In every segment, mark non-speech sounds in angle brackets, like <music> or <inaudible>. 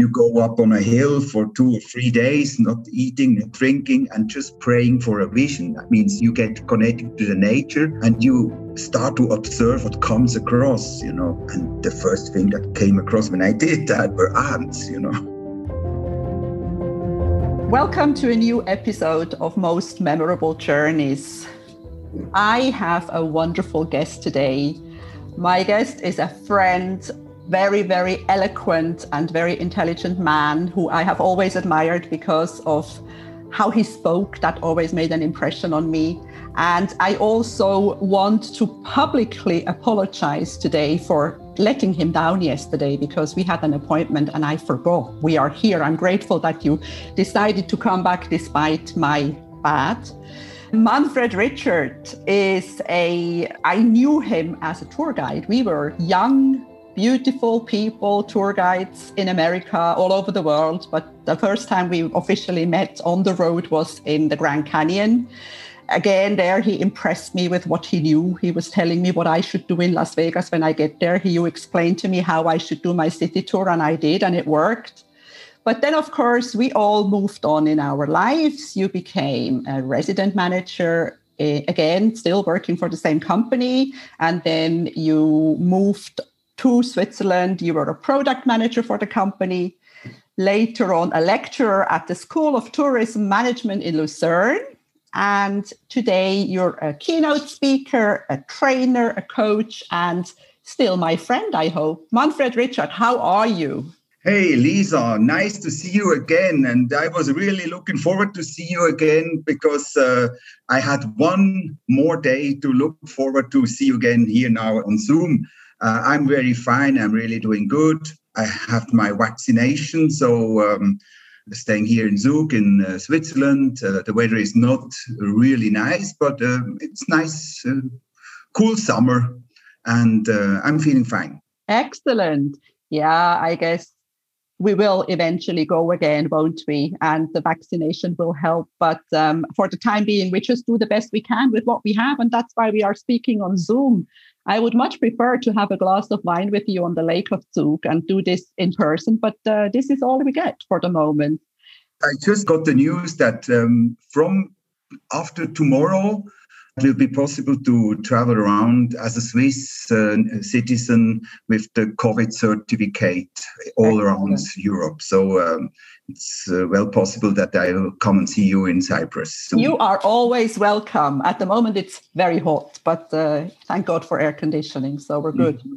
You go up on a hill for two or three days, not eating, not drinking, and just praying for a vision. That means you get connected to the nature and you start to observe what comes across, you know. And the first thing that came across when I did that were ants, you know. Welcome to a new episode of Most Memorable Journeys. I have a wonderful guest today. My guest is a friend, very, very eloquent and very intelligent man who I have always admired because of how he spoke. That always made an impression on me. And I also want to publicly apologize today for letting him down yesterday because we had an appointment and I forgot. We are here. I'm grateful that you decided to come back despite my bad. Manfred Richard is a, I knew him as a tour guide. We were young, beautiful people, tour guides in America, all over the world. But the first time we officially met on the road was in the Grand Canyon again, there he impressed me with what he knew. He was telling me what I should do in Las Vegas when I get there. He explained to me how I should do my city tour, and I did, and it worked. But then, of course, we all moved on in our lives. You became a resident manager, eh, again, still working for the same company. And then you moved to Switzerland. You were a product manager for the company. Later on, a lecturer at the School of Tourism Management in Lucerne and today you're a keynote speaker, a trainer, a coach, and still my friend, I hope. Manfred Richard, how are you? Hey, Lisa, nice to see you again. And I was really looking forward to see you again because uh, I had one more day to look forward to see you again here now on Zoom. Uh, I'm very fine. I'm really doing good. I have my vaccination. So um, staying here in Zug in uh, Switzerland. Uh, the weather is not really nice, but uh, it's nice, uh, cool summer, and uh, I'm feeling fine. Excellent. Yeah, I guess we will eventually go again, won't we? And the vaccination will help. But um, for the time being, we just do the best we can with what we have. And that's why we are speaking on Zoom. I would much prefer to have a glass of wine with you on the Lake of Zug and do this in person, but uh, this is all we get for the moment. I just got the news that um, from after tomorrow, it will be possible to travel around as a Swiss uh, citizen with the COVID certificate all around Europe. So um, it's uh, well possible that I will come and see you in Cyprus. Soon. You are always welcome. At the moment, it's very hot, but uh, thank God for air conditioning. So we're good. Mm-hmm.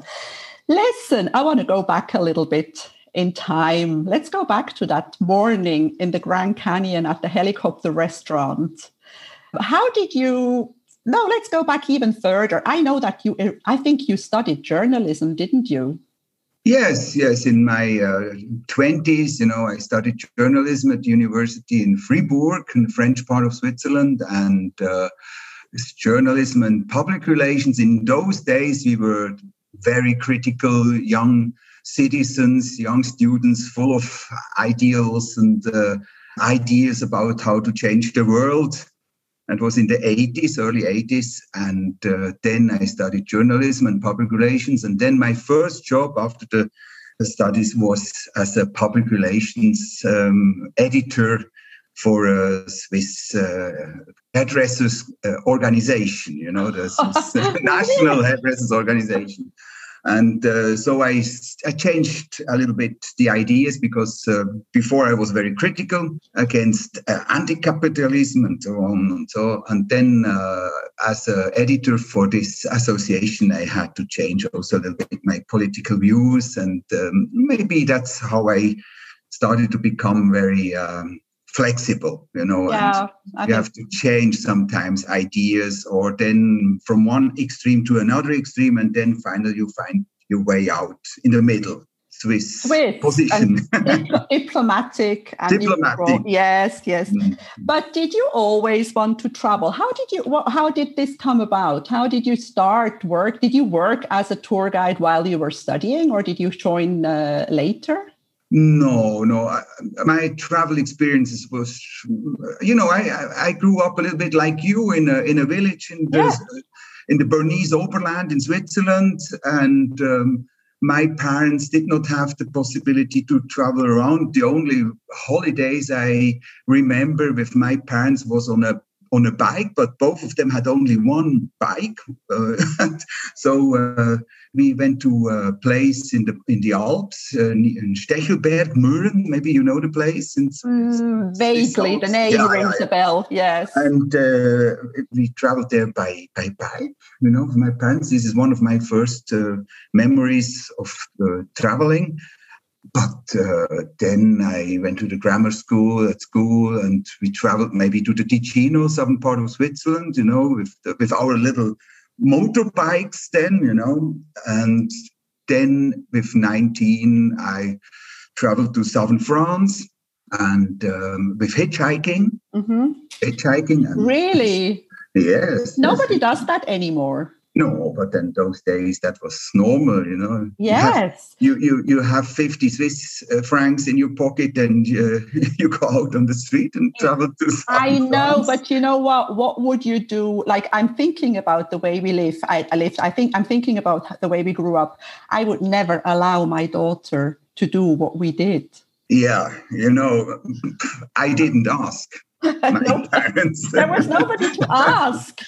Listen, I want to go back a little bit in time. Let's go back to that morning in the Grand Canyon at the helicopter restaurant. How did you? No, let's go back even further. I know that you, I think you studied journalism, didn't you? Yes, yes. In my uh, 20s, you know, I studied journalism at university in Fribourg, in the French part of Switzerland, and uh, journalism and public relations. In those days, we were very critical young citizens, young students full of ideals and uh, ideas about how to change the world. It was in the 80s, early 80s. And uh, then I studied journalism and public relations. And then my first job after the, the studies was as a public relations um, editor for a Swiss uh, hairdressers uh, organization, you know, the <laughs> <laughs> national hairdressers organization and uh, so I, I changed a little bit the ideas because uh, before I was very critical against uh, anti-capitalism and so on and so and then uh, as an editor for this association I had to change also a little bit my political views and um, maybe that's how I started to become very um, flexible you know yeah, and you have to change sometimes ideas or then from one extreme to another extreme and then finally you find your way out in the middle Swiss, Swiss position. <laughs> Diplomatic. And diplomatic. yes, yes. Mm. But did you always want to travel? How did you? How did this come about? How did you start work? Did you work as a tour guide while you were studying, or did you join uh, later? No, no. I, my travel experiences was, you know, I I grew up a little bit like you in a in a village in the yeah. in the Bernese Oberland in Switzerland, and um, my parents did not have the possibility to travel around. The only holidays I remember with my parents was on a on a bike, but both of them had only one bike. Uh, <laughs> so uh, we went to a place in the in the Alps, uh, in Stechelberg, Mürren. Maybe you know the place. In, mm, vaguely, the name yeah, rings a bell. Yes. And uh, we traveled there by by bike. You know, with my parents. This is one of my first uh, memories of uh, traveling but uh, then I went to the grammar school at school, and we traveled maybe to the Ticino, southern part of Switzerland, you know, with the, with our little motorbikes. Then, you know, and then with 19, I traveled to southern France and um, with hitchhiking. Mm-hmm. Hitchhiking. Really? Yes. Nobody yes. does that anymore. No, but then those days that was normal, you know. Yes. You have, you, you, you have 50 Swiss uh, francs in your pocket and uh, <laughs> you go out on the street and travel to I know, but you know what? What would you do? Like I'm thinking about the way we live. I, I lived, I think I'm thinking about the way we grew up. I would never allow my daughter to do what we did. Yeah, you know, I didn't ask <laughs> my no, <laughs> parents. There was nobody to ask.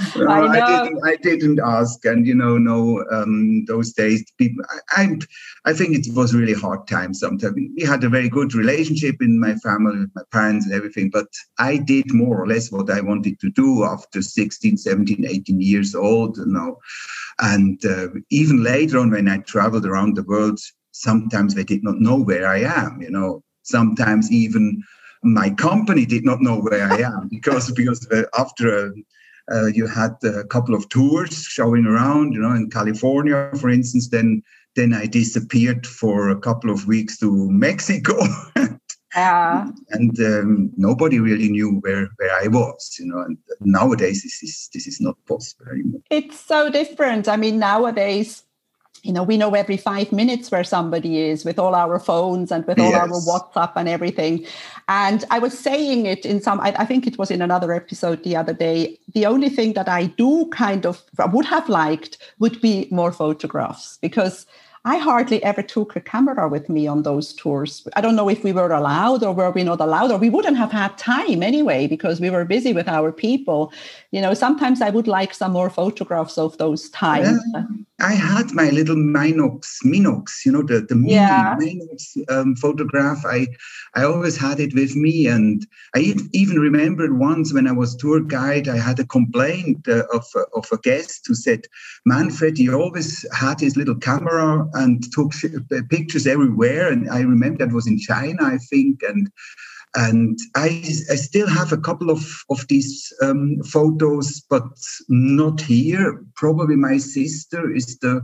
<laughs> I, I, didn't. I didn't ask, and you know, no, um, those days, people. I, I, think it was really hard time. Sometimes we had a very good relationship in my family, with my parents, and everything. But I did more or less what I wanted to do after 16, 17, 18 years old. You know, and uh, even later on, when I traveled around the world, sometimes they did not know where I am. You know, sometimes even my company did not know where I am because because uh, after a uh, you had a couple of tours showing around, you know, in California, for instance. Then, then I disappeared for a couple of weeks to <laughs> Mexico. Yeah. and um, nobody really knew where, where I was, you know. And nowadays, this is this is not possible anymore. It's so different. I mean, nowadays, you know, we know every five minutes where somebody is with all our phones and with all yes. our WhatsApp and everything. And I was saying it in some, I, I, think it was in another episode the other day. The only thing that I do kind of would have liked would be more photographs because I hardly ever took a camera with me on those tours. I don't know if we were allowed or were we not allowed, or we wouldn't have had time anyway because we were busy with our people. You know, sometimes I would like some more photographs of those times. Yeah, I had my little Minox, Minox, you know, the, the yeah. Minox um, photograph. I, I always had it with me. And I even remembered once when I was tour guide, I had a complaint uh, of, of a guest who said, Manfred, he always had his little camera and took pictures everywhere. And I remember that was in China, I think. And and I, I still have a couple of, of these um, photos, but not here. Probably my sister is the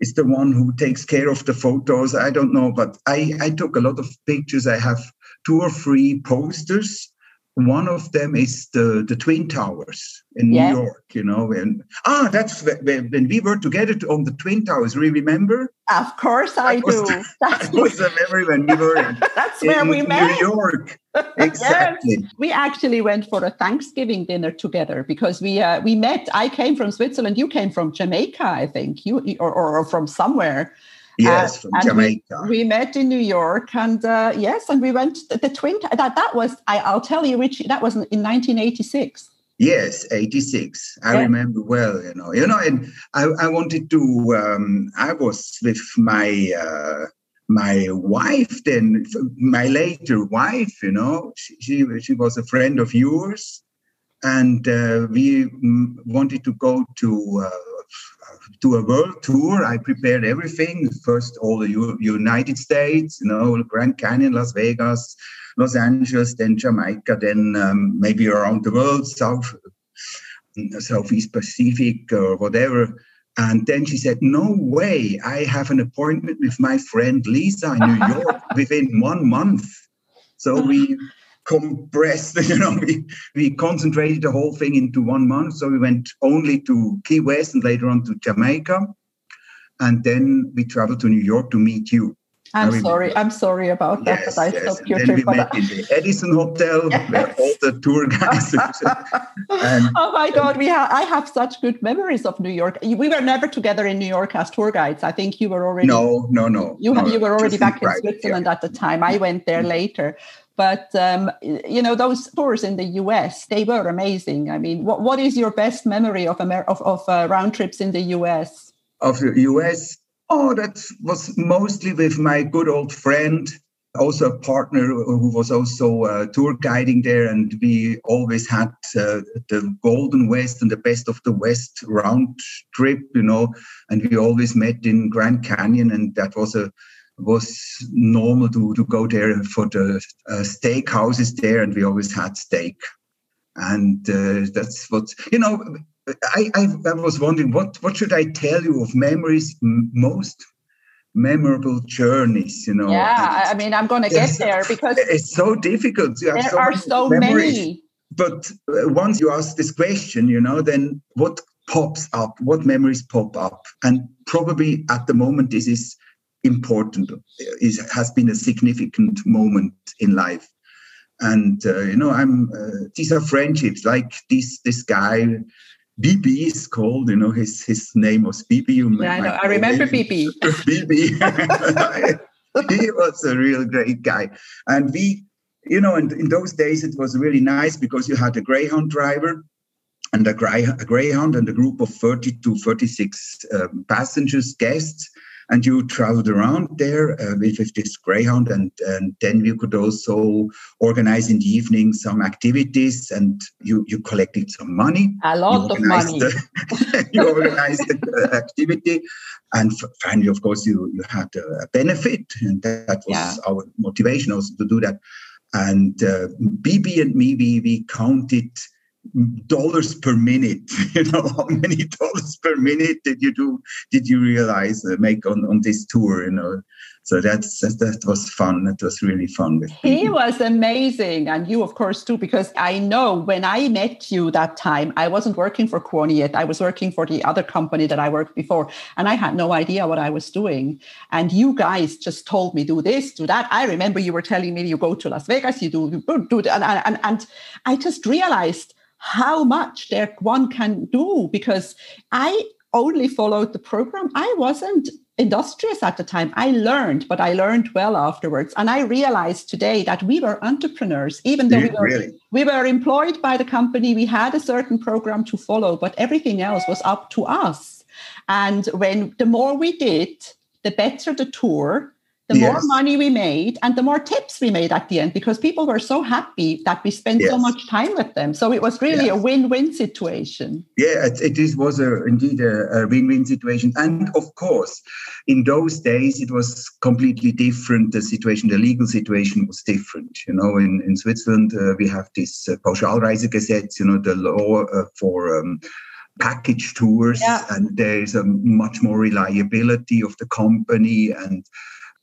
is the one who takes care of the photos. I don't know, but I, I took a lot of pictures. I have two or three posters one of them is the, the Twin Towers in New York, you know. And ah, that's when, when we were together on the Twin Towers. We remember? Of course, I that do. Was, <laughs> that was a memory when we were in, <laughs> that's where in we met. New York. <laughs> Exactly. yes. We actually went for a Thanksgiving dinner together because we uh, we met. I came from Switzerland. You came from Jamaica, I think. You or, or from somewhere. Yes, from Jamaica. We, we, met in New York, and uh, yes, and we went the, the twin. That that was I, will tell you which that was in 1986. Yes, 86. I yeah. remember well, you know. You know, and I, I wanted to um, I was with my uh, my wife then my later wife, you know. She she, she was a friend of yours and uh, we wanted to go to uh, to a world tour. I prepared everything. First, all the U- United States, you know, Grand Canyon, Las Vegas, Los Angeles, then Jamaica, then um, maybe around the world, South, Southeast Pacific or whatever. And then she said, No way, I have an appointment with my friend Lisa in New York <laughs> within one month. So we compressed, <laughs> you know, we, we concentrated the whole thing into one month. So we went only to Key West and later on to Jamaica. And then we traveled to New York to meet you. I'm sorry. I'm sorry about that. Yes, I yes. stopped your then trip. we but met in the Edison Hotel <laughs> where all the tour guys. and <laughs> oh my God, we have I have such good memories of New York. We were never together in New York as tour guides. I think you were already no, no, no. you, no, you were already back in private, yeah. Switzerland at the time. I went there mm. later. But um, you know those tours in the U.S. they were amazing. I mean, what, what is your best memory of Amer- of, of uh, round trips in the U.S.? Of the US, oh, that was mostly with my good old friend, also a partner who was also uh, tour guiding there, and we always had uh, the Golden West and the Best of the West round trip, you know, and we always met in Grand Canyon, and that was a was normal to, to go there for the uh, steak houses there and we always had steak and uh, that's what you know I, I, I was wondering what what should i tell you of memories m- most memorable journeys you know Yeah, I mean, I'm going to get there because <laughs> it's so difficult you there so are so memories. many. but uh, once you ask this question you know then what pops up what memories pop up and probably at the moment this is important it has been a significant moment in life and uh, you know i'm uh, these are friendships like this this guy bb is called you know his his name was bb you Yeah, I, know. I remember. BB. bb <laughs> <laughs> he was a real great guy and we you know and in those days it was really nice because you had a greyhound driver and a, grey, a greyhound and a group of 30 to 36 um, passengers guests and you traveled around there uh, with, with this greyhound and, and then you could also organize in the evening some activities and you, you collected some money A lot of money. the- <laughs> you organized the activity and f- finally of course you, you had a benefit and that was Yeah. our motivation also to do that and uh, bb and me we, we counted dollars per minute <laughs> you know how many <laughs> dollars per minute did you do did you realize uh, make on on this tour you know so that's that, that was fun that was really fun He was amazing, and you, of course, too, because I know when I met you that time, I wasn't working for Kuoni yet. I was working for the other company that I worked before, and I had no idea what I was doing. And you guys just told me, do this, do that. I remember you were telling me you go to Las Vegas, you do, you do and, and, and I just realized how much there one can do because I only followed the program. I wasn't industrious at the time. I learned, but I learned well afterwards. And I realized today that we were entrepreneurs, even though we were, really we were employed by the company, we had a certain program to follow, but everything else was up to us. And when the more we did, the better the tour, the more money we made, and the more tips we made at the end, because people were so happy that we spent so much time with them. So it was really a win-win situation. Yeah, it, it is, was a, indeed a, a win-win situation. And of course, in those days, it was completely different. The situation, the legal situation was different. You know, in, in Switzerland, uh, we have this uh, Pauschalreisegesetz, you know, the law uh, for um, package tours. Yeah. And there is a much more reliability of the company. And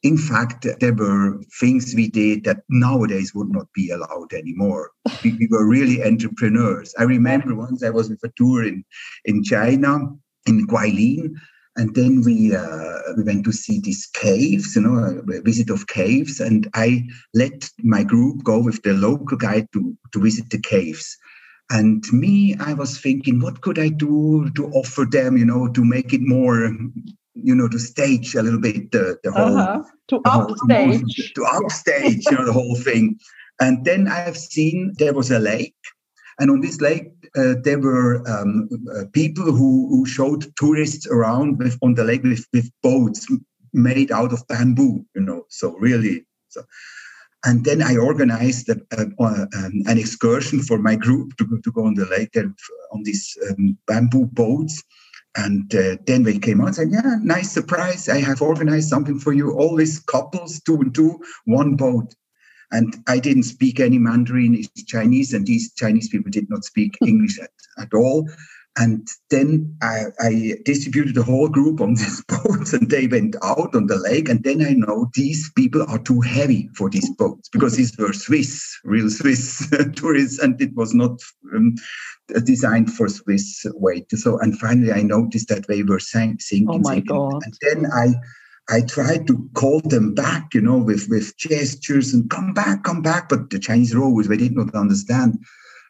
in fact, there were things we did that nowadays would not be allowed anymore. We, we were really entrepreneurs. I remember once I was with a tour in, in China, in Guilin, and then we uh, we went to see these caves, you know, a visit of caves, and I let my group go with the local guide to to visit the caves. And me, I was thinking, what could I do to offer them, you know, to make it more, you know, to stage a little bit the, the whole Uh-huh. To the upstage. emotion, to upstage, you know, the whole thing. And then I've seen there was a lake, and on this lake uh, there were um, uh, people who, who showed tourists around with on the lake with, with boats made out of bamboo, you know. So really, so. And then I organized a, a, uh, um, an excursion for my group to go, to go on the lake and on these um, bamboo boats. And uh, then they came out and said, Yeah, nice surprise. I have organized something for you. All these couples, two and two, one boat. And I didn't speak any Mandarin, it's Chinese, and these Chinese people did not speak English at, at all. And then I, I distributed the whole group on <laughs> these boats, and they went out on the lake. And then I know these people are too heavy for these boats because these were Swiss, real Swiss <laughs> tourists, and it was not um, designed for Swiss weight. So, and finally, I noticed that they were sinking. Oh my sinking. God. And then I, I tried to call them back, you know, with, with gestures and come back, come back. But the Chinese were always, they did not understand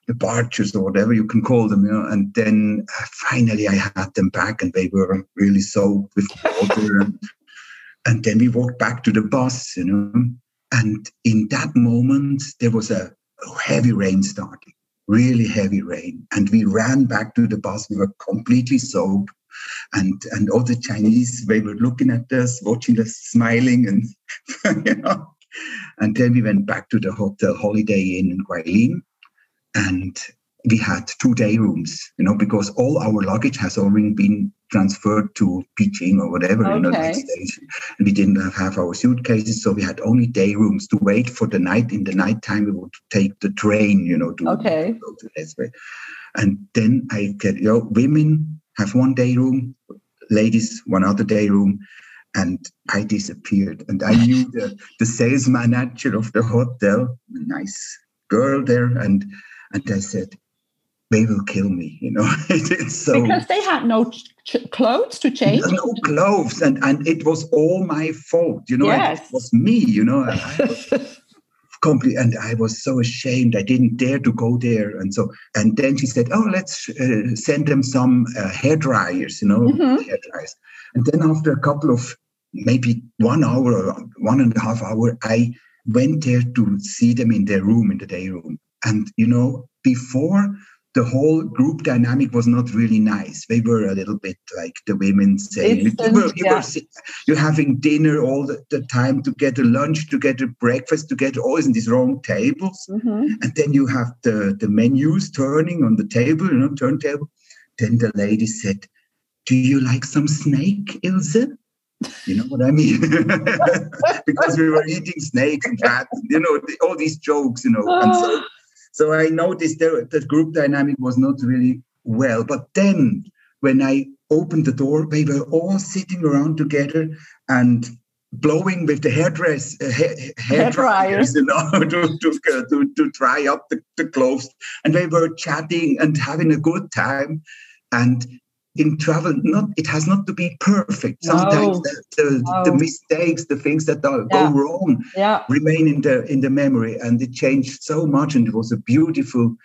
barges or whatever you can call them, you know. And then uh, finally I had them back and they were really soaked with water. <laughs> and, and then we walked back to the bus, you know. And in that moment, there was a heavy rain starting, really heavy rain. And we ran back to the bus. We were completely soaked and and all the Chinese they were looking at us, watching us, smiling, and <laughs> you know. And then we went back to the hotel Holiday Inn in Guilin, and we had two day rooms, you know, because all our luggage has already been transferred to Beijing or whatever okay. the United States. And we didn't have our suitcases, so we had only day rooms to wait for the night. In the nighttime, we would take the train, you know, to okay. go to way. And then I get, you know, women have one day room, ladies one other day room, and I disappeared. And I knew <laughs> the, the sales manager of the hotel, a nice girl there, and and I said, they will kill me, you know. <laughs> so because they had no ch- clothes to change. No clothes, and and it was all my fault, you know. Yes. It was me, you know. <laughs> complete and i was so ashamed i didn't dare to go there and so and then she said oh let's uh, send them some uh, hair dryers you know mm-hmm. hair dryers and then after a couple of maybe one hour or one and a half hour i went there to see them in their room in the day room and you know before the whole group dynamic was not really nice. They were a little bit like the women saying, you were, you yeah. were, you're having dinner all the, the, time together, lunch together, breakfast together, always in these wrong tables. Mm-hmm. And then you have the, the menus turning on the table, you know, turntable. Then the lady said, Do you like some snake, Ilse? You know what I mean? <laughs> because we were eating snakes and rats, you know, all these jokes, you know. And so so I noticed that the group dynamic was not really well. But then when I opened the door, they were all sitting around together and blowing with the hairdress uh, hair, hair, dryers, you know, <laughs> to, to, to, to dry up the, the clothes. And they were chatting and having a good time. And in travel not it has not to be perfect sometimes no. the, the, no. the, mistakes the things that are, yeah. go wrong yeah. remain in the in the memory and it changed so much and it was a beautiful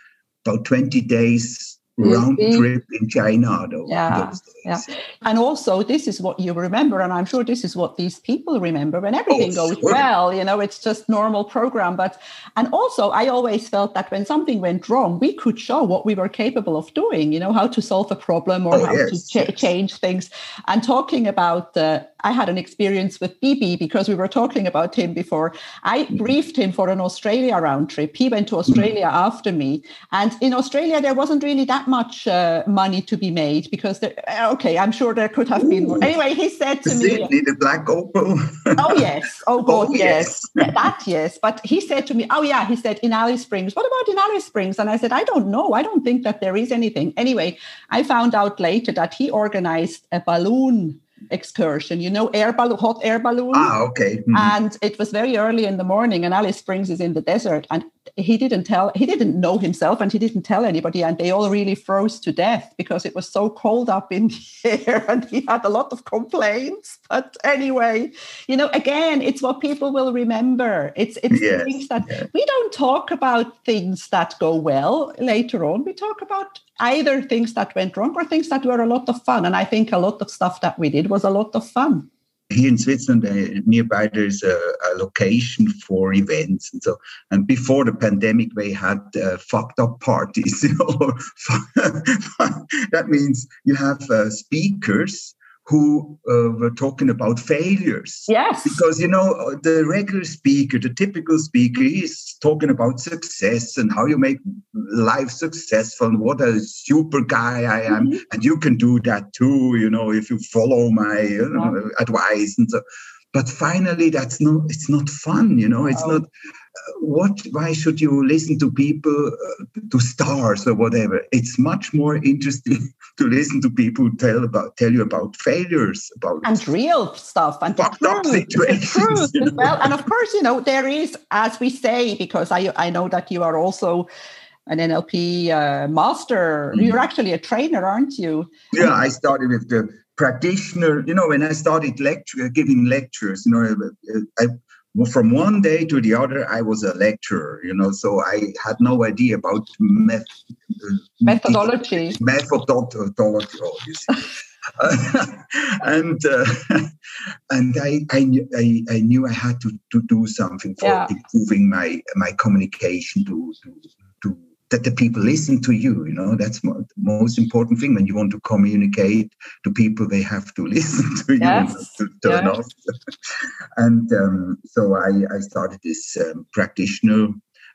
about 20 days round trip in China. Though, yeah, yeah. And also, this is what you remember, and I'm sure this is what these people remember when everything oh, goes sure. well. You know, it's just normal program. But and also, I always felt that when something went wrong, we could show what we were capable of doing. You know, how to solve a problem or oh, how yes, to ch- yes. change things. And talking about the I had an experience with BB because we were talking about him before. I mm-hmm. briefed him for an Australia round trip. He went to mm-hmm. Australia mm-hmm. after me. And in Australia, there wasn't really that much uh, money to be made because, there, uh, okay, I'm sure there could have been more. Anyway, he said to me. the black opal. <laughs> oh, yes. <laughs> Oh, God, oh, yes. yes. that, yes. But he said to me, oh, yeah, he said, in Alice Springs. What about in Alice Springs? And I said, I don't know. I don't think that there is anything. Anyway, I found out later that he organized a balloon excursion, you know, air balloon, hot air balloon. Ah, okay. Mm-hmm. And it was very early in the morning, and Alice Springs is in the desert. And he didn't tell, he didn't know himself, and he didn't tell anybody. And they all really froze to death because it was so cold up in <laughs> the air, and he had a lot of complaints. But anyway, you know, again, it's what people will remember. It's it's yes, things that yes. we don't talk about things that go well later on. We talk about either things that went wrong or things that were a lot of fun. And I think a lot of stuff that we did was a lot of fun. Here in Switzerland, uh, nearby there's a, a, location for events, and so. And before the pandemic, they had uh, fucked up parties. <laughs> You know, <laughs> that means you have uh, speakers who uh, were talking about failures. Yes. Because, you know, the regular speaker, the typical speaker, is talking about success and how you make life successful and what a super guy I am. Mm-hmm. And you can do that too, you know, if you follow my you know, yeah. advice and so. But finally, that's not, it's not fun, you know, it's oh. not what why should you listen to people uh, to stars or whatever it's much more interesting <laughs> to listen to people tell about tell you about failures about and real stuff and fucked the truth, up situations, the <laughs> truth you know? well and of course you know there is as we say because i i know that you are also an NLP uh, master. Mm-hmm. You're actually a trainer, aren't you? Yeah, I started with the practitioner. You know, when I started lecture, giving lectures, you know, I, from one day to the other, I was a lecturer. You know, so I had no idea about meth- methodology. Methodology. <laughs> and uh, and I, I, I I knew I had to, to do something for yeah. improving my my communication to, to to that the people listen to you you know that's the most important thing when you want to communicate to people they have to <laughs> listen to you to turn yes. off <laughs> and um, so I, I started this um, practitioner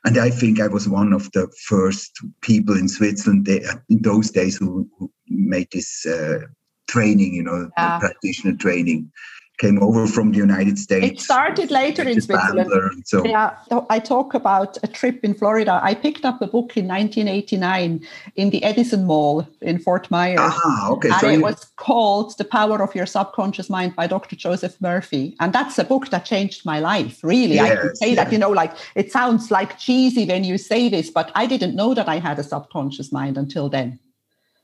and I think I was one of the first people in Switzerland they, in those days who, who made this uh, training, you know, yeah. practitioner training. Came over from the United States. It started later in Switzerland. So. Yeah, I talk about a trip in Florida. I picked up a book in 1989 in the Edison Mall in Fort Myers. Ah, okay. And so it you... was called The Power of Your Subconscious Mind by Dr. Joseph Murphy. And that's a book that changed my life, really. Yes, I can say yes. that, you know, like it sounds like cheesy when you say this, but I didn't know that I had a subconscious mind until then.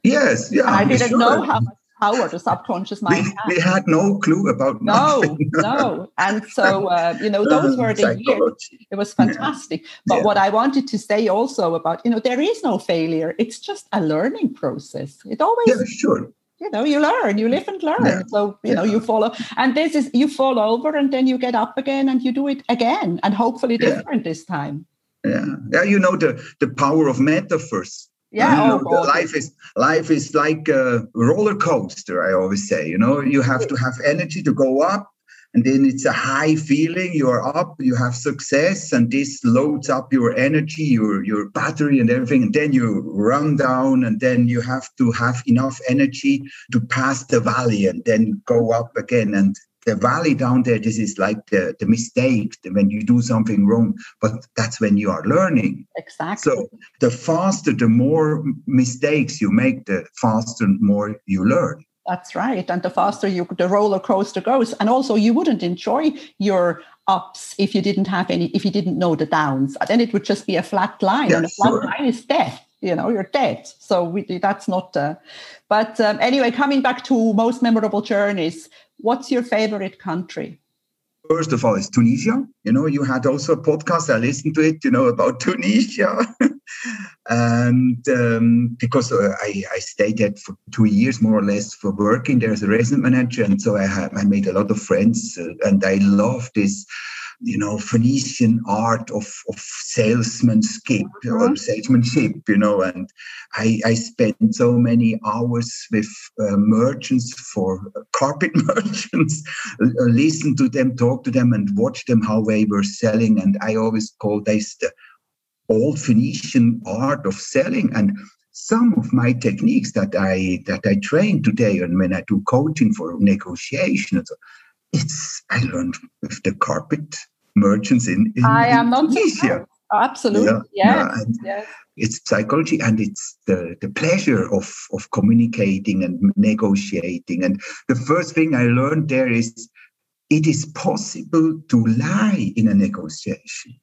Yes, yeah. I didn't sure. know how much power the subconscious mind we, we had no clue about no nothing. no. And so <laughs> uh, you know those were the years. It was fantastic. Yeah. but yeah. what i wanted to say also about you know there is no failure. It's just a learning process. It always yeah sure. You know you learn. You live and learn. Yeah. so you know you follow. And this is you fall over and then you get up again and you do it again and hopefully different this time. Yeah. Yeah you know the the power of metaphors yeah oh, life is life is like a roller coaster i always say you know? You have to have energy to go up and then it's a high feeling you're up you have success and this loads up your energy your your battery and everything and then you run down and then you have to have enough energy to pass the valley and then go up again and the valley down there, this is like the, the mistake when you do something wrong, but that's when you are learning. Exactly. So the faster, the more mistakes you make, the faster, and more you learn. That's right. And the faster you the roller coaster goes. And also you wouldn't enjoy your ups if you didn't have any, if you didn't know the downs. Then it would just be a flat line. And a flat sure. line is death you know you're dead so we, that's not uh, but um, anyway coming back to most memorable journeys what's your favorite country? First of all it's tunisia. You know you had also a podcast. I listened to it you know about <laughs> tunisia. And um, because uh, I, I stayed there for two years more or less for working there as a resident manager. And so i had i made a lot of friends uh, and i love this you know, Phoenician art of, of salesmanship mm-hmm. or salesmanship, you know, and I, I spent so many hours with uh, merchants for uh, carpet <laughs> merchants, uh, listen to them, talk to them, and watch them how they were selling. And I always call this the old Phoenician art of selling. And some of my techniques that I that I train today, and when I do coaching for negotiations, it's I learned with the carpet merchants in, in I am not Tunisia. Oh, absolutely, yeah. Yes. yes. It's psychology and it's the, the pleasure of, of communicating and negotiating. And the first thing I learned there is it is possible to lie in a negotiation.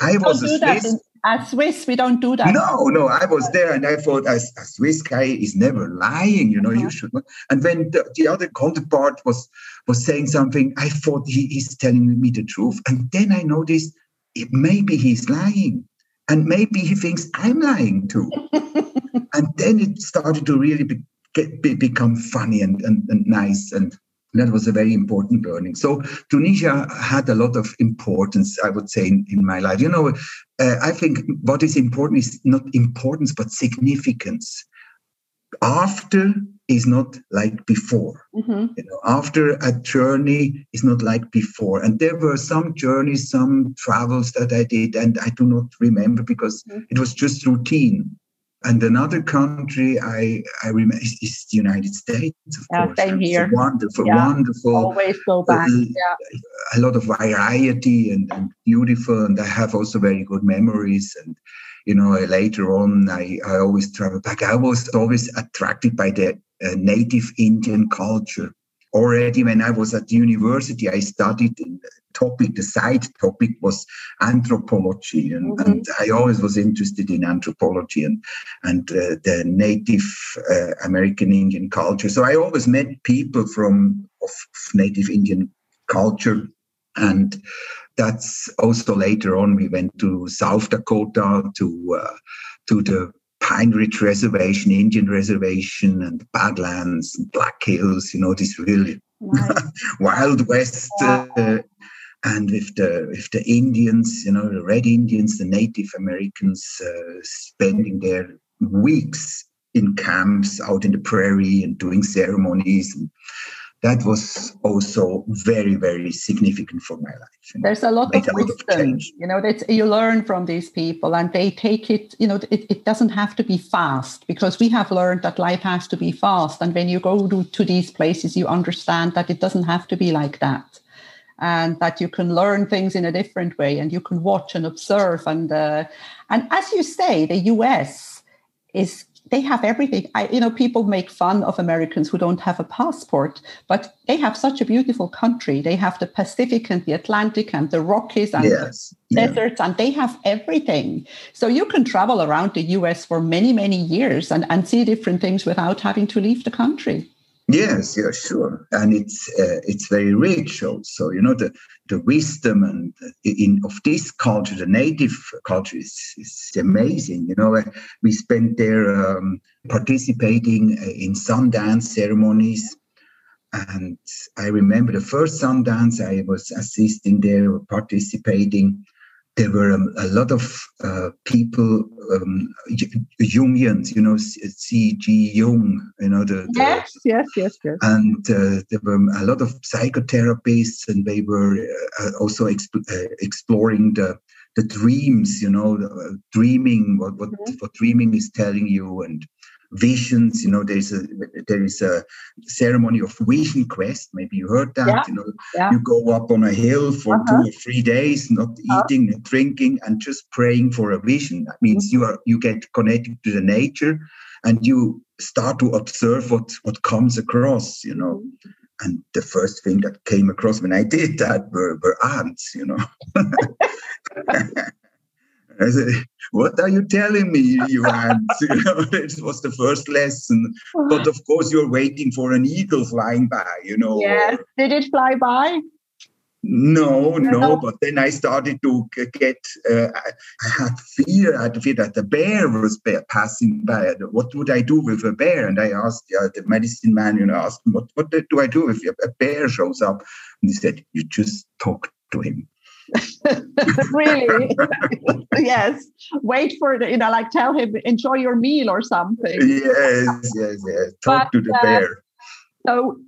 I was a Swiss as Swiss, we don't do that. No, no, I was there and I thought a, a Swiss guy is never lying, you know, you uh-huh. should not. And when the, the, other counterpart was was saying something, I thought he is telling me the truth. And then I noticed it, maybe he's lying. And maybe he thinks I'm lying too. <laughs> and then it started to really be, get, be, become funny and, and, and nice and that was a very important learning. So Tunisia had a lot of importance, I would say, in, in my life. You know, uh, I think what is important is not importance, but significance. After is not like before. Mm-hmm. You know, after a journey is not like before. And there were some journeys, some travels that I did, and I do not remember because mm-hmm. it was just routine. And another country I I remember is, is the United States, of yeah, course. Same here. It's wonderful, yeah. wonderful. Always go back. Uh, yeah. A lot of variety and, and beautiful, and I have also very good memories. And you know, later on, I I always travel back. I was always attracted by the uh, native Indian culture. Already when I was at university, I studied in topic, the side topic was anthropology, and, mm-hmm. and I always was interested in anthropology and and uh, the Native uh, American Indian culture. So I always met people from of Native Indian culture, and that's also later on we went to South Dakota to uh, to the Pine Ridge Reservation, Indian Reservation, and Badlands, and Black Hills. You know, this really nice. <laughs> Wild West uh, and with the with the Indians, you know, the Red Indians, the Native Americans, uh, spending their weeks in camps out in the prairie and doing ceremonies. And that was also very, very significant for my life. There's a lot of a wisdom, of you know, that you learn from these people and they take it, you know, it, it doesn't have to be fast because we have learned that life has to be fast. And when you go to, to these places, you understand that it doesn't have to be like that and that you can learn things in a different way and you can watch and observe and uh, and as you say the us is they have everything I, you know people make fun of americans who don't have a passport but they have such a beautiful country they have the pacific and the atlantic and the rockies and yes. the deserts yeah. and they have everything so you can travel around the us for many many years and, and see different things without having to leave the country Yes, yeah, sure, and it's uh, it's very rich also. You know the the wisdom and in of this culture, the native culture is, is amazing. You know, we spent there um, participating uh, in Sundance ceremonies, and I remember the first Sundance I was assisting there, participating there were um, a lot of uh, people, um, Jungians, you know, C.G. Jung, you know, the, the yes, yes, yes, yes, and uh, there were a lot of psychotherapists, and they were uh, also exp- uh, exploring the the dreams, you know, uh, dreaming, what what, mm-hmm. what dreaming is telling you, and visions. You know, there's a there is a ceremony of vision quest. Maybe you heard that. Yeah. You know, yeah. you go up on a hill for uh-huh. two or three days, not uh-huh. eating, not drinking, and just praying for a vision. That means mm-hmm. you are you get connected to the nature, and you start to observe what what comes across. You know. Mm-hmm. And the first thing that came across when I did that were, were ants, you know. <laughs> <laughs> I said, what are you telling me, <laughs> you it was the first lesson. But of course, you're waiting for an eagle flying by, you know. Yes. Did it fly by? No, no, but then I started to get, uh, I had fear, I had fear that the bear was passing by. What would I do with a bear? And I asked uh, the medicine man, you know, asked him, what, what do I do if a bear shows up? And he said, you just talk to him. <laughs> really? <laughs> yes. Wait for the, you know, like tell him, enjoy your meal or something. Yes, yes, yes. Talk but, to the uh, bear. So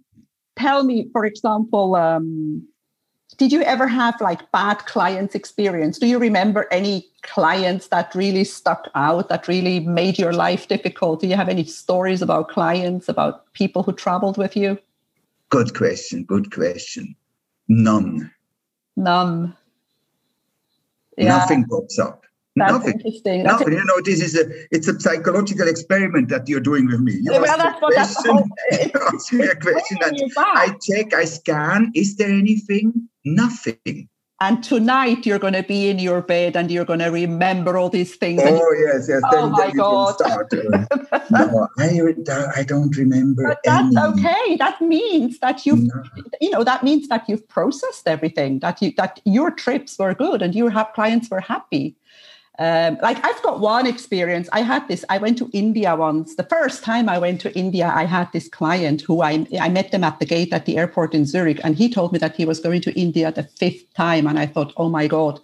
tell me, for example, um, did you ever have like bad clients experience? Do you remember any clients that really stuck out, that really made your life difficult? Do you have any stories about clients, about people who traveled with you? Good question. Good question. None. None. Yeah. Nothing pops up. That's nothing. interesting. That's nothing. You know, this is a it's a psychological experiment that you're doing with me. You well, that's what that's the whole, ask me a question I check, I scan. Is there anything? Nothing. And tonight you're going to be in your bed and you're going to remember all these things. Oh yes, yes. Oh then, my then God! Uh, <laughs> no, I, I don't remember. But that's any. okay. That means that you've, no. you know, that means that you've processed everything. That you that your trips were good and your clients were happy. Um, like I've got one experience. I had this. I went to India once. The first time I went to India, I had this client who I I met them at the gate at the airport in Zurich, and he told me that he was going to India the fifth time. And I thought, oh my god,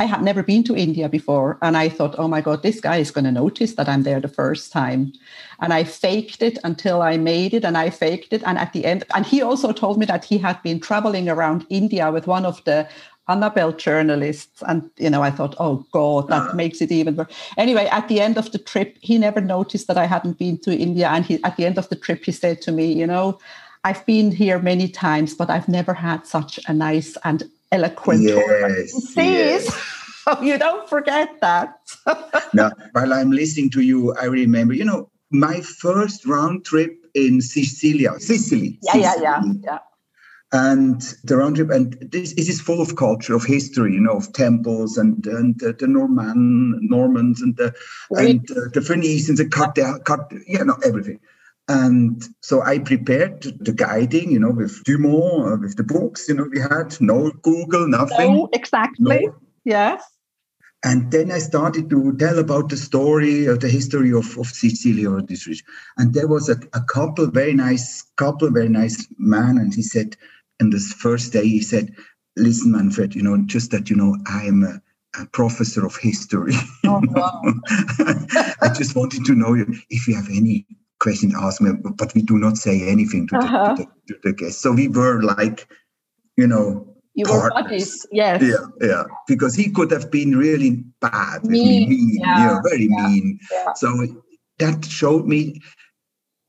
I had never been to India before, and I thought, oh my god, this guy is going to notice that I'm there the first time. And I faked it until I made it, and I faked it, and at the end, and he also told me that he had been traveling around India with one of the Annabelle journalists. And, you know, I thought, oh God, that ah. makes it even worse. Anyway, at the end of the trip, he never noticed that I hadn't been to India. And he, at the end of the trip, he said to me, you know, I've been here many times, but I've never had such a nice and eloquent yes, yes. <laughs> Oh, you don't forget that. <laughs> now, while I'm listening to you, I remember, you know, my first round trip in Sicilia, Sicily. Yeah, Sicily. yeah, yeah, yeah and the round trip and this, is full of culture of history you know of temples and and uh, the norman normans and the right. and uh, the phoenicians the cartel Cart- you know everything and so i prepared the guiding you know with dumont uh, with the books you know we had no google nothing no, exactly no. yes and then I started to tell about the story of the history of, of Sicily or this region. And there was a, a couple, very nice couple, very nice man. And he said, and this first day he said, listen, Manfred, you know, just that, you know, I am a, a professor of history. <laughs> Oh, wow. <laughs> I just wanted to know if you have any questions, ask me, but we do not say anything to, uh-huh. the, to, the, to the guests. So we were like, you know, you were buddies, yes. Yeah, yeah. Because he could have been really bad, mean, mean yeah, yeah very yeah, mean. Yeah. So that showed me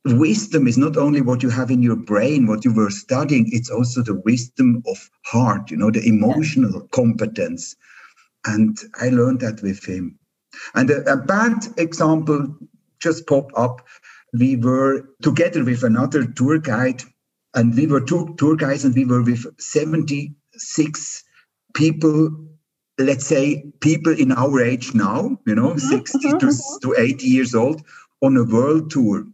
wisdom is not only what you have in your brain, what you were studying, it's also the wisdom of heart, you know, the emotional competence. And I learned that with him. And a, a bad example just popped up. We were together with another tour guide, and we were two tour guides, and we were with 76 people let's say people in our age now you know mm-hmm. 60 to, mm-hmm. to 80 years old on a world tour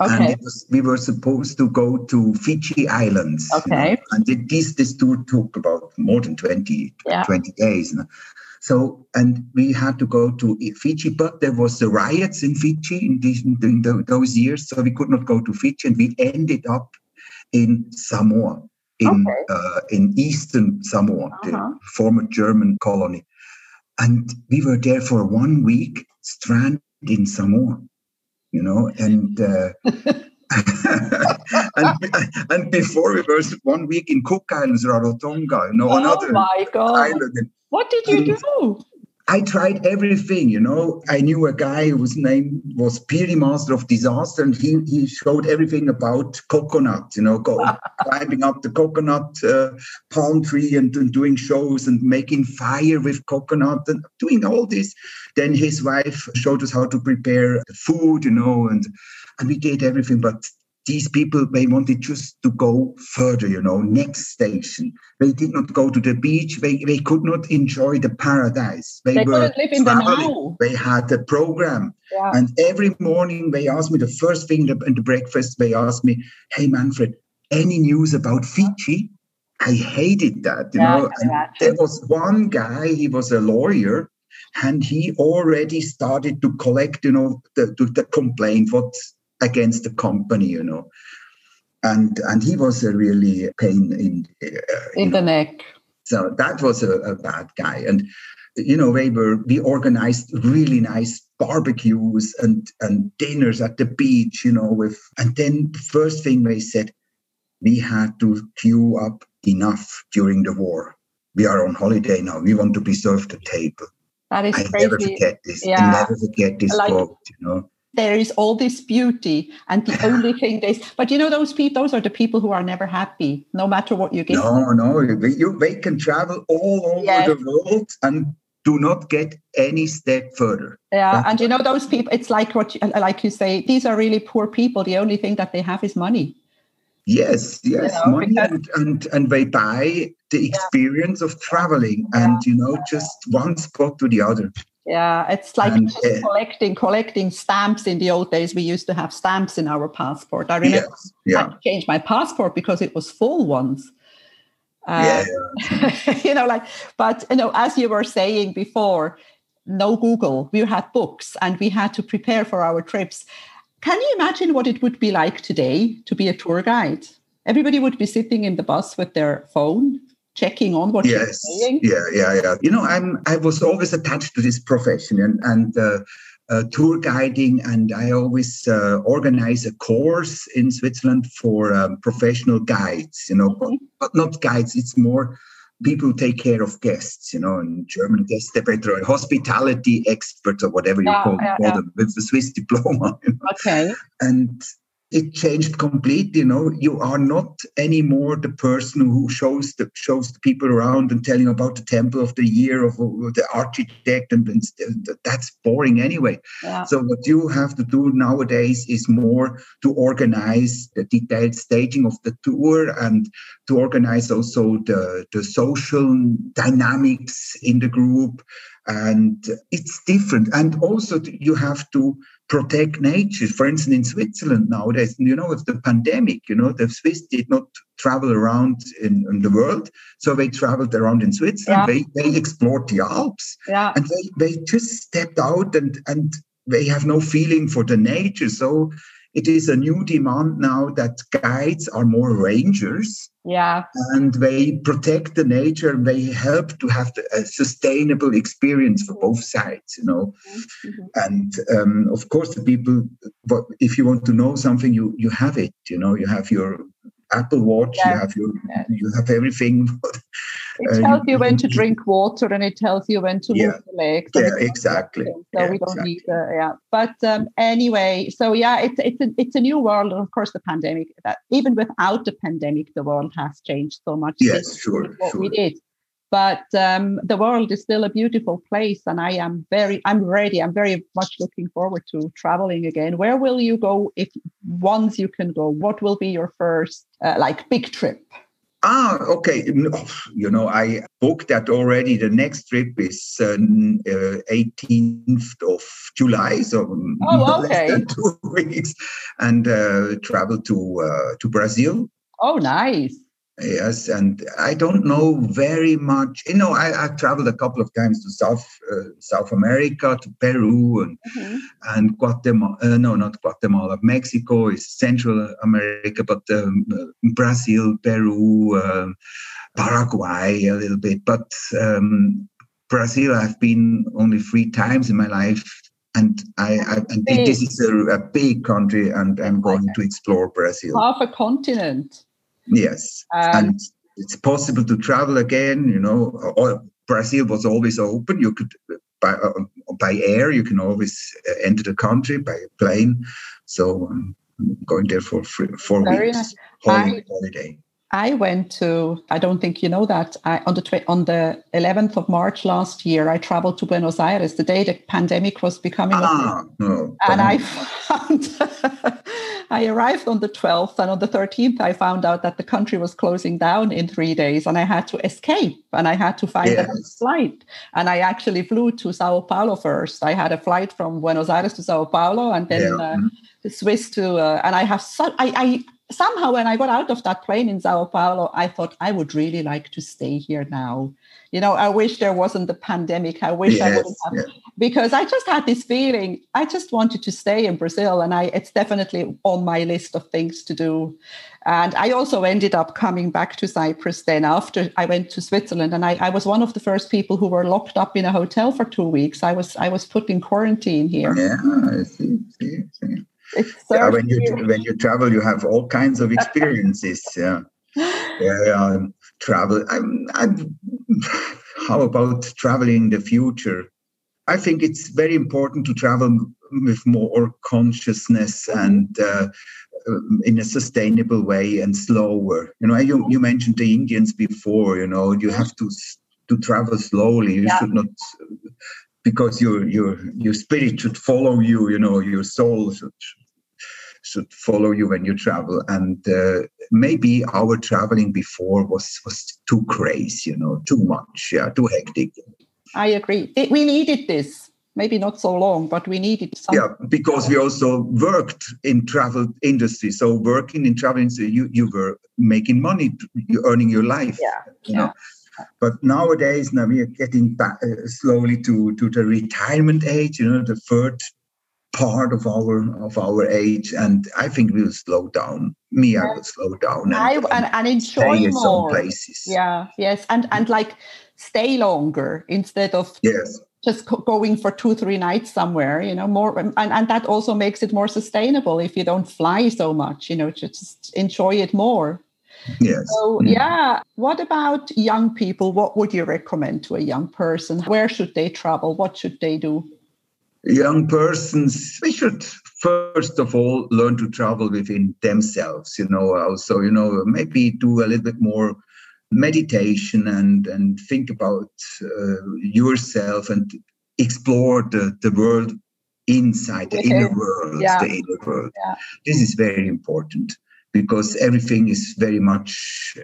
okay. and was, we were supposed to go to fiji islands okay you know? and this this tour took about more than 20 yeah. 20 days you know? so and we had to go to fiji but there was the riots in fiji in, these, in those years so we could not go to fiji and we ended up in samoa in okay. uh, in eastern Samoa, uh-huh. the former German colony, and we were there for one week, stranded in Samoa, you know, and. Uh, <laughs> and, and before we were one week in Cook Islands, Rarotonga, you know, oh another my God. island. What did you and, do? I tried everything, you know. I knew a guy whose name was Piri Master of Disaster, and he, he showed everything about coconut, you know, go, <laughs> climbing up the coconut uh, palm tree and, and, doing shows and making fire with coconut and doing all this. Then his wife showed us how to prepare food, you know, and and we did everything. But these people they wanted just to go further you know next station. They did not go to the beach. They, they could not enjoy the paradise. They, they were live in the they had a program. Yeah. and every morning they asked me the first thing in the breakfast they asked me hey manfred any news about fiji? I hated that you yeah, know there was one guy he was a lawyer and he already started to collect you know the, the complaint what against the company, you know. And and he was a really pain in uh, in the neck. So that was a, a bad guy. And you know, we were we organized really nice barbecues and and dinners at the beach, you know, with and then the first thing they said, we had to queue up enough during the war. We are on holiday now. We want to preserve the table. That is I crazy. never forget this. Yeah. I never forget this like, quote, you know there is all this beauty and the only thing is but you know those people those are the people who are never happy no matter what you give no no they, you, they can travel all over yes. the world and do not get any step further yeah That's and you know those people it's like what you, like you say these are really poor people the only thing that they have is money yes yes you know, money and, and and they buy the experience yeah. of traveling and yeah. you know just one spot to the other yeah, it's like and, uh, collecting collecting stamps. In the old days, we used to have stamps in our passport. I remember yes, yeah. I changed my passport because it was full once. Uh, yeah, <laughs> you know, like, but you know, as you were saying before, no Google. We had books, and we had to prepare for our trips. Can you imagine what it would be like today to be a tour guide? Everybody would be sitting in the bus with their phone, checking on what yes. you're saying? Yeah, yeah, yeah. You know, I'm I was always attached to this profession and and uh, uh, tour guiding, and I always uh, organize a course in Switzerland for um, professional guides. You know, mm-hmm. but, but not guides. It's more people who take care of guests, you know, in German guest better hospitality experts or whatever you yeah, call, yeah, call yeah. them with the Swiss <laughs> diploma. You know? Okay. And it changed completely. You know, you are not anymore the person who shows the shows the people around and telling about the temple of the year of, the architect, and, and, that's boring anyway. Yeah. So what you have to do nowadays is more to organize the detailed staging of the tour and to organize also the the social dynamics in the group and it's different and also you have to protect nature for instance in switzerland nowadays you know with the pandemic you know the swiss did not travel around in, in the world. So they traveled around in switzerland. Yeah. they, they explored the alps. Yeah. and they, they just stepped out and and they have no feeling for the nature. So it is a new demand now that guides are more rangers yeah and they protect the nature and they help to have a sustainable experience for both sides you know mm-hmm. and um, of course the people but if you want to know something you you have it you know you have your Apple Watch, yes. you have your, yes. you have everything. <laughs> it tells you when to drink water and it tells you when to yeah. move the legs. Yeah, exactly. So yeah, we don't exactly. need, uh, yeah. But um, anyway, so yeah, it's it's a, it's a new world, and of course the pandemic. That even without the pandemic, the world has changed so much. Yes, sure, what sure. we did but um, the world is still a beautiful place and i am very i'm ready i'm very much looking forward to traveling again where will you go if once you can go what will be your first uh, like big trip Ah, okay. You know, I booked that already. The next trip is um, uh, 18th of July, so oh, okay. <laughs> two weeks, and uh, travel to uh, to Brazil. Oh, nice. Yes, and I don't know very much. You know, I, I traveled a couple of times to South uh, South America, to Peru, and mm-hmm. and Guatemala. Uh, no, not Guatemala. Mexico is Central America, but um, uh, Brazil, Peru, um, Paraguay, a little bit. But um, Brazil, I've been only three times in my life, and I, I and this is a, a, big country, and I'm going to explore Brazil. Half a continent. Yes, um, and it's possible to travel again. You know, or Brazil was always open. You could by uh, by air. You can always uh, enter the country by plane. So um, I'm going there for four weeks. Nice. Holiday, I, holiday. I went to. I don't think you know that. I, on the on the 11th of March last year, I traveled to Buenos Aires the day the pandemic was becoming. Ah, no, and I <laughs> found. I arrived on the 12th, and on the 13th, I found out that the country was closing down in three days, and I had to escape, and I had to find yes. a flight. And I actually flew to Sao Paulo first. I had a flight from Buenos Aires to Sao Paulo, and then yeah. uh, Swiss to, uh, and I have so I, I somehow when I got out of that plane in Sao Paulo, I thought I would really like to stay here now. You know, I wish there wasn't the pandemic. I wish yes, I wouldn't have yeah. because I just had this feeling. I just wanted to stay in Brazil, and I it's definitely on my list of things to do. And I also ended up coming back to Cyprus then after I went to Switzerland, and I, I was one of the first people who were locked up in a hotel for two weeks. I was I was put in quarantine here. Yeah, I see, see, see. So yeah, when you when you travel, you have all kinds of <laughs> experiences. yeah, yeah, um, travel. I'm, I'm, <laughs> how about traveling the future? I think it's very important to travel with more consciousness and uh, in a sustainable way and slower. You know, you, you mentioned the Indians before. You know, you have to to travel slowly. You yeah. should not because your your your spirit should follow you. You know, your soul should should follow you when you travel. And uh, maybe our traveling before was was too crazy, you know, too much, yeah, too hectic. I agree. We needed this. Maybe not so long, but we needed some. Yeah, because we also worked in travel industry. So working in travel industry, you you were making money, you earning your life. Yeah, you yeah. know. But nowadays, now we are getting back uh, slowly to, to the retirement age. You know, the third part of our of our age and i think we'll slow down me i will slow down and, I, and, and enjoy more places yeah yes and and like stay longer instead of yes just going for two three nights somewhere you know more and, and that also makes it more sustainable if you don't fly so much you know just enjoy it more Yes. So, mm. yeah. What about young people? What would you recommend to a young person? Where should they travel? What should they do? Young persons, we should first of all learn to travel within themselves you know also you know maybe do a little bit more meditation and and think about uh, yourself and explore the, the world inside the inner world yeah. the inner world yeah. this is very important because everything is very much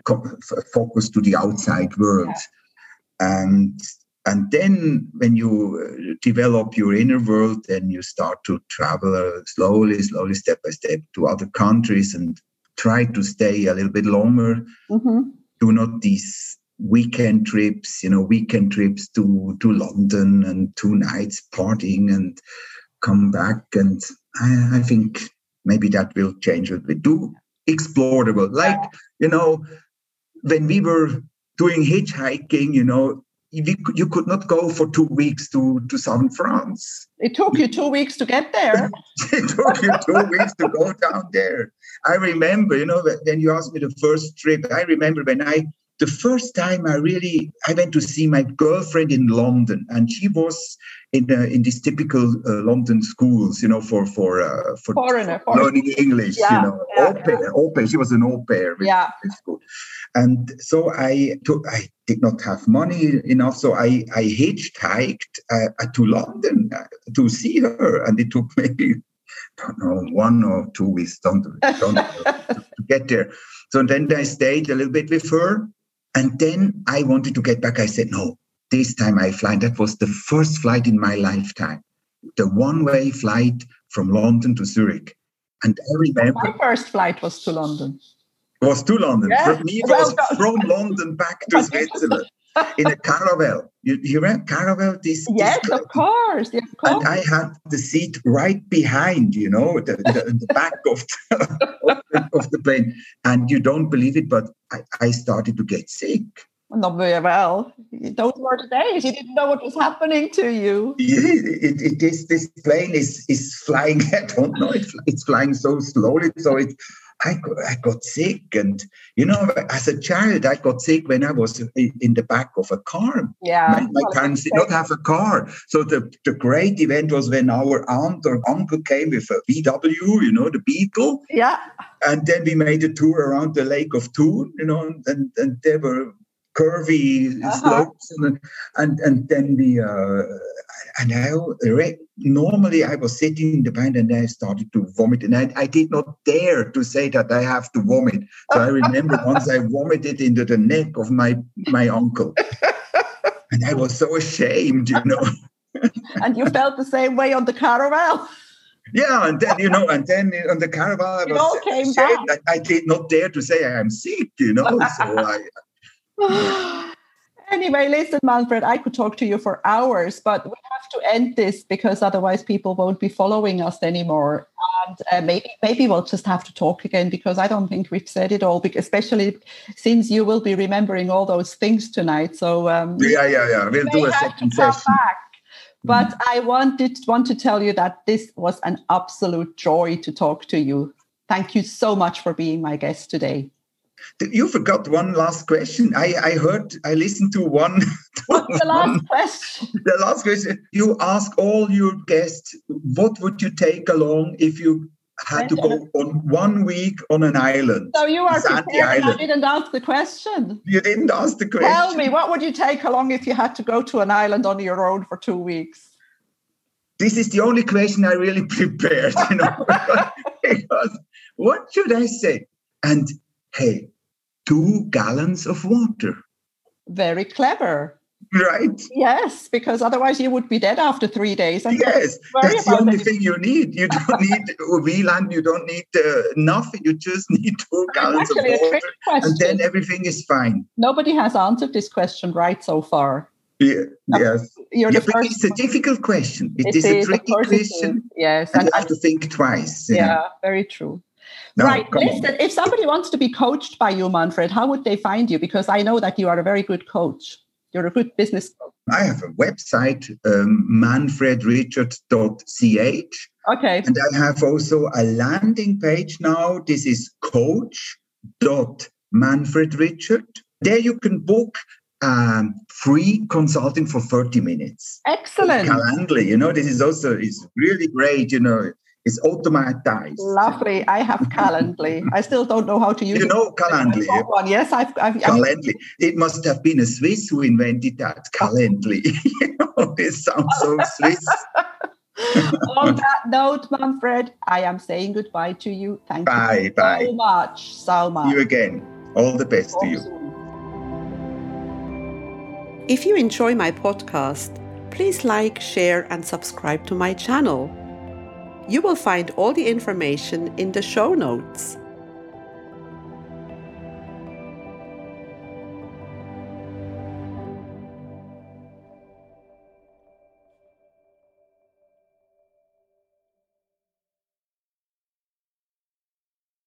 focused to the outside world yeah. and and then when you uh, develop your inner world then you start to travel uh, slowly slowly step by step to other countries and try to stay a little bit longer. Mm-hmm. do not these weekend trips you know weekend trips to to london and two nights partying and come back. And i, I think maybe that will change what we do explore the world like you know when we were doing hitchhiking you know you could not go for two weeks to, to southern France. It took you two weeks to get there. <laughs> it took you two weeks to go down there. I remember, you know, when you asked me the first trip, I remember when I the first time I really I went to see my girlfriend in London, and she was in uh, in these typical uh, London schools, you know, for for uh, for, Foreigner, for learning English, yeah, you know, yeah, au pair, yeah. au pair. She was an au pair, yeah. School. And so I took I did not have money enough, so I I hitchhiked uh, to London uh, to see her, and it took <laughs> maybe don't know one or two weeks don't, don't <laughs> to get there. So then I stayed a little bit with her and then I wanted to get back. I said, no, this time I fly. That was the first flight in my lifetime, the one way flight from London to Zurich. And I remember. My first flight was to London. It was to London. For me, it was from London back to <laughs> Switzerland in a Caravelle. You, you read Caravelle? This yes, this of course. Yes, of course. And I had the seat right behind, you know, the, the, the back of the, of the, plane. And you don't believe it, but I, I started to get sick. Not very well. Those were the days. You didn't know what was happening to you. Yeah, it, it is. This plane is is flying. <laughs> I don't know. It's, it's flying so slowly, so it I got, I got sick. And, you know, as a child, I got sick when I was in the back of a car. Yeah. My, my parents did not have a car. So the, the great event was when our aunt or uncle came with a VW, you know, the Beetle. Yeah. And then we made a tour around the Lake of Thun, you know, and, and there were curvy uh-huh. slopes and, and and then the uh, and I normally I was sitting in the band and I started to vomit. And I, I did not dare to say that I have to vomit. So I remember <laughs> once I vomited into the neck of my my uncle. And I was so ashamed you know. <laughs> And you felt the same way on the Caravelle. Yeah, and then you know, and then on the caravan, I was all came back. I, I, did not dare to say I am sick, you know. So I, <laughs> anyway, listen, Manfred, I could talk to you for hours, but we have to end this because otherwise people won't be following us anymore. And uh, maybe maybe we'll just have to talk again because I don't think we've said it all. Especially since you will be remembering all those things tonight. So um, yeah, yeah, yeah, we'll do a second session. Back. But mm-hmm. I wanted want to tell you that this was an absolute joy to talk to you. Thank you so much for being my guest today. You forgot one last question. I, I heard, I listened to one. <laughs> What's the last <laughs> one, question? <laughs> The last question. You ask all your guests, what would you take along if you had to go on one week on an island? So you are prepared. I didn't ask the question. You didn't ask the question. Tell me, what would you take along if you had to go to an island on your own for two weeks? This is the only question I really prepared, you know, because what should I say? And hey, two gallons of water. Very clever. Right. Yes, because otherwise you would be dead after three days. And yes, that's the only thing you need. You don't need WLAN, you don't need uh, nothing. You just need two gallons of water, and then everything is fine. Nobody has answered this question right so far. Yeah, yes. You're yeah, but it's a difficult question. it, it is, is, a tricky question. Yes, and, and you have to think twice. Yeah, yeah very true. No, right. Listen, on. if somebody wants to be coached by you, Manfred, how would they find you? Because I know that you are a very good coach. You're a good business coach. I have a website, um, manfredrichard.ch. Okay. And I have also a landing page now. This is coach.manfredrichard. There you can book um, free consulting for 30 minutes. Excellent. Calendly, you know, this is also is really great, you know It's automatized. Lovely. I have Calendly. I still don't know how to use you it. know Calendly. One. Yes, I've. I've Calendly. It must have been a Swiss who invented that. Calendly. <laughs> you know, it sounds so Swiss. <laughs> On that note, Manfred, I am saying goodbye to you. Thank bye, you bye. so much. So much. You again. All the best to you. If you enjoy my podcast, please like, share, and subscribe to my channel. You will find all the information in the show notes.